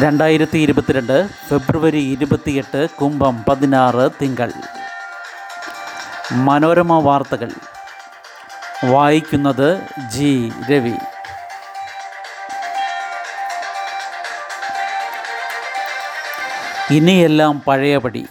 രണ്ടായിരത്തി ഇരുപത്തിരണ്ട് ഫെബ്രുവരി ഇരുപത്തിയെട്ട് കുംഭം പതിനാറ് തിങ്കൾ. മനോരമ വാർത്തകൾ. വായിക്കുന്നത് ജി. രവി. ഇനിയെല്ലാം പഴയപടി.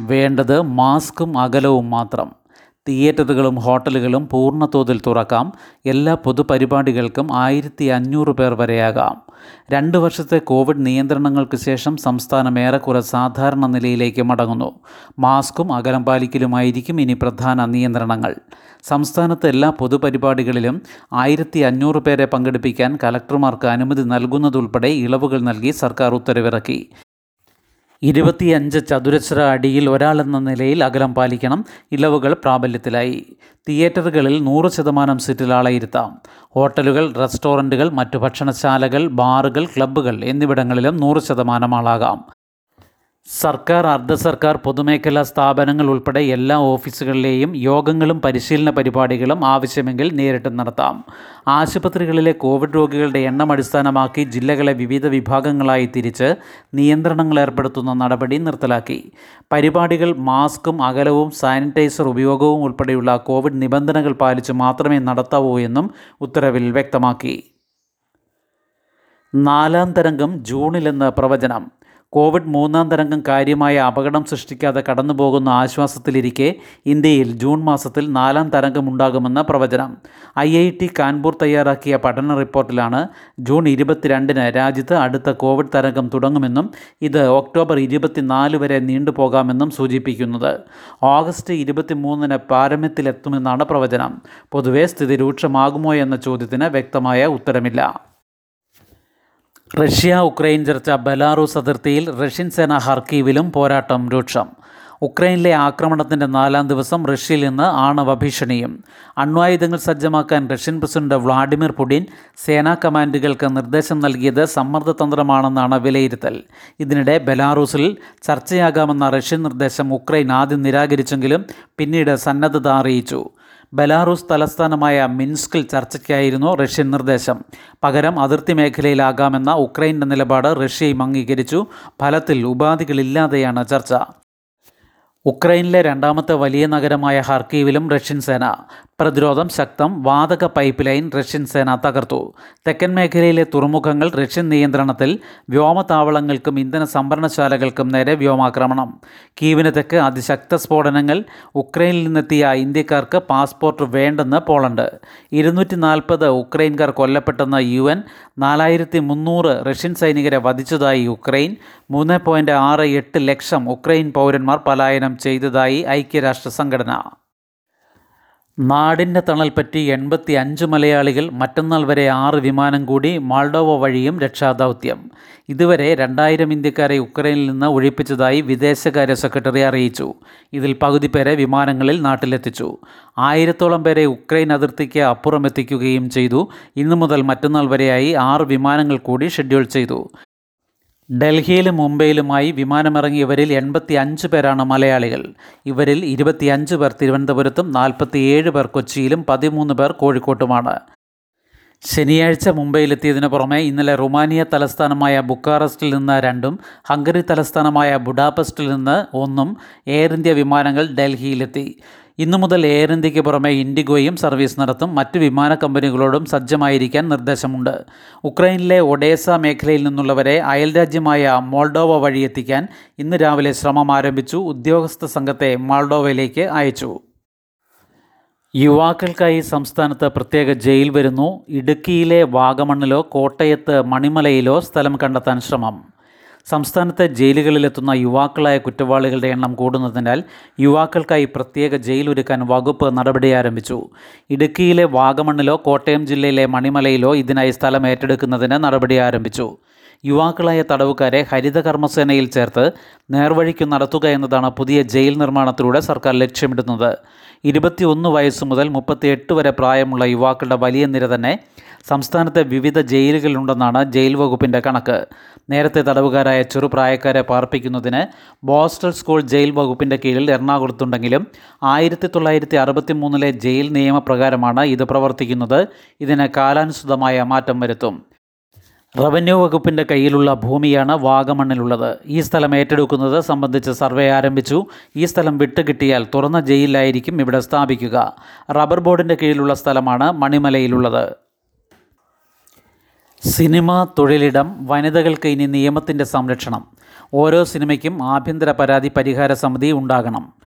വേണ്ടത് മാസ്കും അകലവും മാത്രം. തിയേറ്ററുകളും ഹോട്ടലുകളും പൂർണതോതിൽ തുറക്കാം. എല്ലാ പൊതുപരിപാടികൾക്കും ആയിരത്തി അഞ്ഞൂറ് പേർ വരെയാകാം. രണ്ട് വർഷത്തെ കോവിഡ് നിയന്ത്രണങ്ങൾക്ക് ശേഷം സംസ്ഥാനം ഏറെക്കുറെ സാധാരണ നിലയിലേക്ക് മടങ്ങുന്നു. മാസ്കും അകലം പാലിക്കലുമായിരിക്കും ഇനി പ്രധാന നിയന്ത്രണങ്ങൾ. സംസ്ഥാനത്തെ എല്ലാ പൊതുപരിപാടികളിലും ആയിരത്തി അഞ്ഞൂറ് പേരെ പങ്കെടുപ്പിക്കാൻ കലക്ടർമാർക്ക് അനുമതി നൽകുന്നതുൾപ്പെടെ ഇളവുകൾ നൽകി സർക്കാർ ഉത്തരവിറക്കി. ഇരുപത്തിയഞ്ച് ചതുരശ്ര അടിയിൽ ഒരാൾ എന്ന നിലയിൽ അകലം പാലിക്കണം. ഇളവുകൾ പ്രാബല്യത്തിലായി. തിയേറ്ററുകളിൽ നൂറ് ശതമാനം സീറ്റിൽ ഇരുത്താം. ഹോട്ടലുകൾ റെസ്റ്റോറന്റുകൾ മറ്റു ഭക്ഷണശാലകൾ ബാറുകൾ ക്ലബ്ബുകൾ എന്നിവിടങ്ങളിലും നൂറ് ശതമാനം ആളാകാം. സർക്കാർ അർദ്ധ സർക്കാർ പൊതുമേഖലാ സ്ഥാപനങ്ങൾ ഉൾപ്പെടെ എല്ലാ ഓഫീസുകളിലെയും യോഗങ്ങളും പരിശീലന പരിപാടികളും ആവശ്യമെങ്കിൽ നേരിട്ട് നടത്താം. ആശുപത്രികളിലെ കോവിഡ് രോഗികളുടെ എണ്ണം അടിസ്ഥാനമാക്കി ജില്ലകളെ വിവിധ വിഭാഗങ്ങളായി തിരിച്ച് നിയന്ത്രണങ്ങൾ ഏർപ്പെടുത്തുന്ന നടപടി നിർത്തലാക്കി. പരിപാടികൾ മാസ്കും അകലവും സാനിറ്റൈസർ ഉപയോഗവും ഉൾപ്പെടെയുള്ള കോവിഡ് നിബന്ധനകൾ പാലിച്ച് മാത്രമേ നടത്താവൂ എന്നും ഉത്തരവിൽ വ്യക്തമാക്കി. നാലാം തരംഗം ജൂണിലെന്ന് പ്രവചനം. കോവിഡ് മൂന്നാം തരംഗം കാര്യമായ അപകടം സൃഷ്ടിക്കാതെ കടന്നുപോകുന്ന ആശ്വാസത്തിലിരിക്കെ ഇന്ത്യയിൽ ജൂൺ മാസത്തിൽ നാലാം തരംഗമുണ്ടാകുമെന്ന പ്രവചനം. ഐ ഐ ടി കാൺപൂർ തയ്യാറാക്കിയ പഠന റിപ്പോർട്ടിലാണ് ജൂൺ ഇരുപത്തിരണ്ടിന് രാജ്യത്ത് അടുത്ത കോവിഡ് തരംഗം തുടങ്ങുമെന്നും ഇത് ഒക്ടോബർ ഇരുപത്തിനാല് വരെ നീണ്ടുപോകാമെന്നും സൂചിപ്പിക്കുന്നത്. ഓഗസ്റ്റ് ഇരുപത്തിമൂന്നിന് പാരമ്യത്തിലെത്തുമെന്നാണ് പ്രവചനം. പൊതുവെ സ്ഥിതി രൂക്ഷമാകുമോ എന്ന ചോദ്യത്തിന് വ്യക്തമായ ഉത്തരമില്ല. റഷ്യ ഉക്രൈൻ ചർച്ച ബലാറൂസ് അതിർത്തിയിൽ റഷ്യൻ സേന ഹർക്കീവിലും പോരാട്ടം രൂക്ഷം. ഉക്രൈനിലെ ആക്രമണത്തിന്റെ നാലാം ദിവസം റഷ്യയിൽ നിന്ന് ആണവ ഭീഷണിയും. അണ്വായുധങ്ങൾ സജ്ജമാക്കാൻ റഷ്യൻ പ്രസിഡന്റ് വ്ളാഡിമിർ പുടിൻ സേനാ കമാൻഡുകൾക്ക് നിർദ്ദേശം നൽകിയത് സമ്മർദ്ദതന്ത്രമാണെന്നാണ് വിലയിരുത്തൽ. ഇതിനിടെ ബെലാറൂസിൽ ചർച്ചയാകാമെന്ന റഷ്യൻ നിർദ്ദേശം ഉക്രൈൻ ആദ്യം നിരാകരിച്ചെങ്കിലും പിന്നീട് സന്നദ്ധത അറിയിച്ചു. ബെലാറൂസ് തലസ്ഥാനമായ മിൻസ്കിൽ ചർച്ചയ്ക്കായിരുന്നു റഷ്യൻ നിർദ്ദേശം. പകരം അതിർത്തി മേഖലയിലാകാമെന്ന ഉക്രൈന്റെ നിലപാട് റഷ്യയും അംഗീകരിച്ചു. ഫലത്തിൽ ഉപാധികളില്ലാതെയാണ് ചർച്ച. ഉക്രൈനിലെ രണ്ടാമത്തെ വലിയ നഗരമായ ഹർക്കീവിലും റഷ്യൻ സേന പ്രതിരോധം ശക്തം വാതക പൈപ്പ് ലൈൻ റഷ്യൻ സേന തകർത്തു. തെക്കൻ മേഖലയിലെ തുറമുഖങ്ങൾ റഷ്യൻ നിയന്ത്രണത്തിൽ വ്യോമതാവളങ്ങൾക്കും ഇന്ധന സംഭരണശാലകൾക്കും നേരെ വ്യോമാക്രമണം. കീവിന് തെക്ക് അതിശക്ത സ്ഫോടനങ്ങൾ ഉക്രൈനിൽ നിന്നെത്തിയ ഇന്ത്യക്കാർക്ക് പാസ്പോർട്ട് വേണ്ടെന്ന് പോളണ്ട്. ഇരുന്നൂറ്റി നാൽപ്പത് ഉക്രൈൻകാർ കൊല്ലപ്പെട്ടെന്ന് യു എൻ നാലായിരത്തി മുന്നൂറ് റഷ്യൻ സൈനികരെ വധിച്ചതായി ഉക്രൈൻ മൂന്ന് പോയിന്റ് ആറ് എട്ട് ലക്ഷം ഉക്രൈൻ പൗരന്മാർ പലായനം ചെയ്തതായി ഐക്യരാഷ്ട്ര സംഘടന. നാടിന്റെ തണൽ പറ്റി എൺപത്തി അഞ്ച് മലയാളികൾ മറ്റന്നാൾ വരെ ആറ് വിമാനം കൂടി മാൾഡോവ വഴിയും രക്ഷാദൗത്യം. ഇതുവരെ രണ്ടായിരം ഇന്ത്യക്കാരെ ഉക്രൈനിൽ നിന്ന് ഒഴിപ്പിച്ചതായി വിദേശകാര്യ സെക്രട്ടറി അറിയിച്ചു. ഇതിൽ പകുതി പേരെ വിമാനങ്ങളിൽ നാട്ടിലെത്തിച്ചു. ആയിരത്തോളം പേരെ ഉക്രൈൻ അതിർത്തിക്ക് അപ്പുറം എത്തിക്കുകയും ചെയ്തു. ഇന്നു മുതൽ മറ്റന്നാൾ വരെയായി ആറ് വിമാനങ്ങൾ കൂടി ഷെഡ്യൂൾ ചെയ്തു. ഡൽഹിയിലും മുംബൈയിലുമായി വിമാനമിറങ്ങിയവരിൽ എൺപത്തി അഞ്ച് പേരാണ് മലയാളികൾ. ഇവരിൽ ഇരുപത്തിയഞ്ച് പേർ തിരുവനന്തപുരത്തും നാൽപ്പത്തിയേഴ് പേർ കൊച്ചിയിലും പതിമൂന്ന് പേർ കോഴിക്കോട്ടുമാണ്. ശനിയാഴ്ച മുംബൈയിലെത്തിയതിനു പുറമെ ഇന്നലെ റുമാനിയ തലസ്ഥാനമായ ബുക്കാറസ്റ്റിൽ നിന്ന് രണ്ടും ഹംഗറി തലസ്ഥാനമായ ബുഡാപെസ്റ്റിൽ നിന്ന് ഒന്നും എയർ ഇന്ത്യ വിമാനങ്ങൾ ഡൽഹിയിലെത്തി. ഇന്നു മുതൽ എയർ ഇന്ത്യയ്ക്ക് പുറമെ ഇൻഡിഗോയും സർവീസ് നടത്തും. മറ്റ് വിമാന കമ്പനികളോടും സജ്ജമായിരിക്കാൻ നിർദ്ദേശമുണ്ട്. ഉക്രൈനിലെ ഒഡേസ മേഖലയിൽ നിന്നുള്ളവരെ അയൽരാജ്യമായ മോൾഡോവ വഴി എത്തിക്കാൻ ഇന്ന് രാവിലെ ശ്രമം ആരംഭിച്ചു. ഉദ്യോഗസ്ഥ സംഘത്തെ മോൾഡോവയിലേക്ക് അയച്ചു. യുവാക്കൾക്കായി സംസ്ഥാനത്ത് പ്രത്യേക ജയിൽ വരുന്നു. ഇടുക്കിയിലെ വാഗമണ്ണിലോ കോട്ടയത്ത് മണിമലയിലോ സ്ഥലം കണ്ടെത്താൻ ശ്രമം. സംസ്ഥാനത്തെ ജയിലുകളിലെത്തുന്ന യുവാക്കളായ കുറ്റവാളികളുടെ എണ്ണം കൂടുന്നതിനാൽ യുവാക്കൾക്കായി പ്രത്യേക ജയിൽ ഒരുക്കാൻ വകുപ്പ് നടപടി ആരംഭിച്ചു. ഇടുക്കിയിലെ വാഗമണ്ണിലോ കോട്ടയം ജില്ലയിലെ മണിമലയിലോ ഇതിനായി സ്ഥലം ഏറ്റെടുക്കുന്നതിന് നടപടി ആരംഭിച്ചു. യുവാക്കളായ തടവുകാരെ ഹരിതകർമ്മസേനയിൽ ചേർത്ത് നേർവഴിക്ക് നടത്തുക എന്നതാണ് പുതിയ ജയിൽ നിർമ്മാണത്തിലൂടെ സർക്കാർ ലക്ഷ്യമിടുന്നത്. ഇരുപത്തിയൊന്ന് വയസ്സ് മുതൽ മുപ്പത്തിയെട്ട് വരെ പ്രായമുള്ള യുവാക്കളുടെ വലിയ നിര തന്നെ സംസ്ഥാനത്തെ വിവിധ ജയിലുകളിലുണ്ടെന്നാണ് ജയിൽ വകുപ്പിന്റെ കണക്ക്. നേരത്തെ തടവുകാരായ ചെറുപ്രായക്കാരെ പാർപ്പിക്കുന്നതിന് ബോസ്റ്റൽ സ്കൂൾ ജയിൽ വകുപ്പിന്റെ കീഴിൽ എറണാകുളത്തുണ്ടെങ്കിലും ആയിരത്തി തൊള്ളായിരത്തി അറുപത്തി മൂന്നിലെ ജയിൽ നിയമപ്രകാരമാണ് ഇത് പ്രവർത്തിക്കുന്നത്. ഇതിന് കാലാനുസൃതമായ മാറ്റം വരുത്തും. റവന്യൂ വകുപ്പിന്റെ കയ്യിലുള്ള ഭൂമിയാണ് വാഗമണ്ണിലുള്ളത്. ഈ സ്ഥലം ഏറ്റെടുക്കുന്നത് സംബന്ധിച്ച് സർവേ ആരംഭിച്ചു. ഈ സ്ഥലം വിട്ടുകിട്ടിയാൽ തുറന്ന ജയിലിലായിരിക്കും ഇവിടെ സ്ഥാപിക്കുക. റബ്ബർ ബോർഡിന്റെ കീഴിലുള്ള സ്ഥലമാണ് മണിമലയിലുള്ളത്. സിനിമ തൊഴിലിടം വനിതകൾക്ക് ഇനി നിയമത്തിന്റെ സംരക്ഷണം. ഓരോ സിനിമയ്ക്കും ആഭ്യന്തര പരാതി പരിഹാര സമിതി ഉണ്ടാകണം.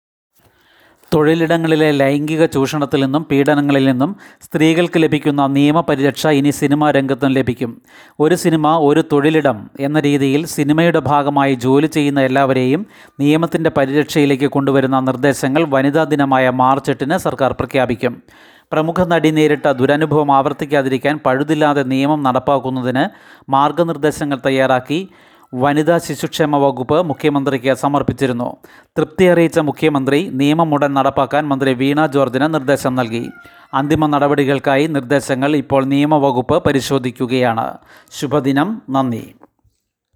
തൊഴിലിടങ്ങളിലെ ലൈംഗിക ചൂഷണത്തിൽ നിന്നും പീഡനങ്ങളിൽ നിന്നും സ്ത്രീകൾക്ക് ലഭിക്കുന്ന നിയമപരിരക്ഷ ഇനി സിനിമാ രംഗത്തും ലഭിക്കും. ഒരു സിനിമ ഒരു തൊഴിലിടം എന്ന രീതിയിൽ സിനിമയുടെ ഭാഗമായി ജോലി ചെയ്യുന്ന എല്ലാവരെയും നിയമത്തിന്റെ പരിരക്ഷയിലേക്ക് കൊണ്ടുവരുന്ന നിർദ്ദേശങ്ങൾ വനിതാ ദിനമായ മാർച്ച് എട്ടിന് സർക്കാർ പ്രഖ്യാപിക്കും. പ്രമുഖ നടി നേരിട്ട ദുരനുഭവം ആവർത്തിക്കാതിരിക്കാൻ പഴുതില്ലാതെ നിയമം നടപ്പാക്കുന്നതിന് മാർഗനിർദ്ദേശങ്ങൾ തയ്യാറാക്കി വനിതാ ശിശുക്ഷേമ വകുപ്പ് മുഖ്യമന്ത്രിക്ക് സമർപ്പിച്ചിരുന്നു. തൃപ്തി അറിയിച്ച മുഖ്യമന്ത്രി നിയമം ഉടൻ നടപ്പാക്കാൻ മന്ത്രി വീണ ജോർജിന് നിർദ്ദേശം നൽകി. അന്തിമ നടപടികൾക്കായി നിർദ്ദേശങ്ങൾ ഇപ്പോൾ നിയമവകുപ്പ് പരിശോധിക്കുകയാണ്. ശുഭദിനം. നന്ദി.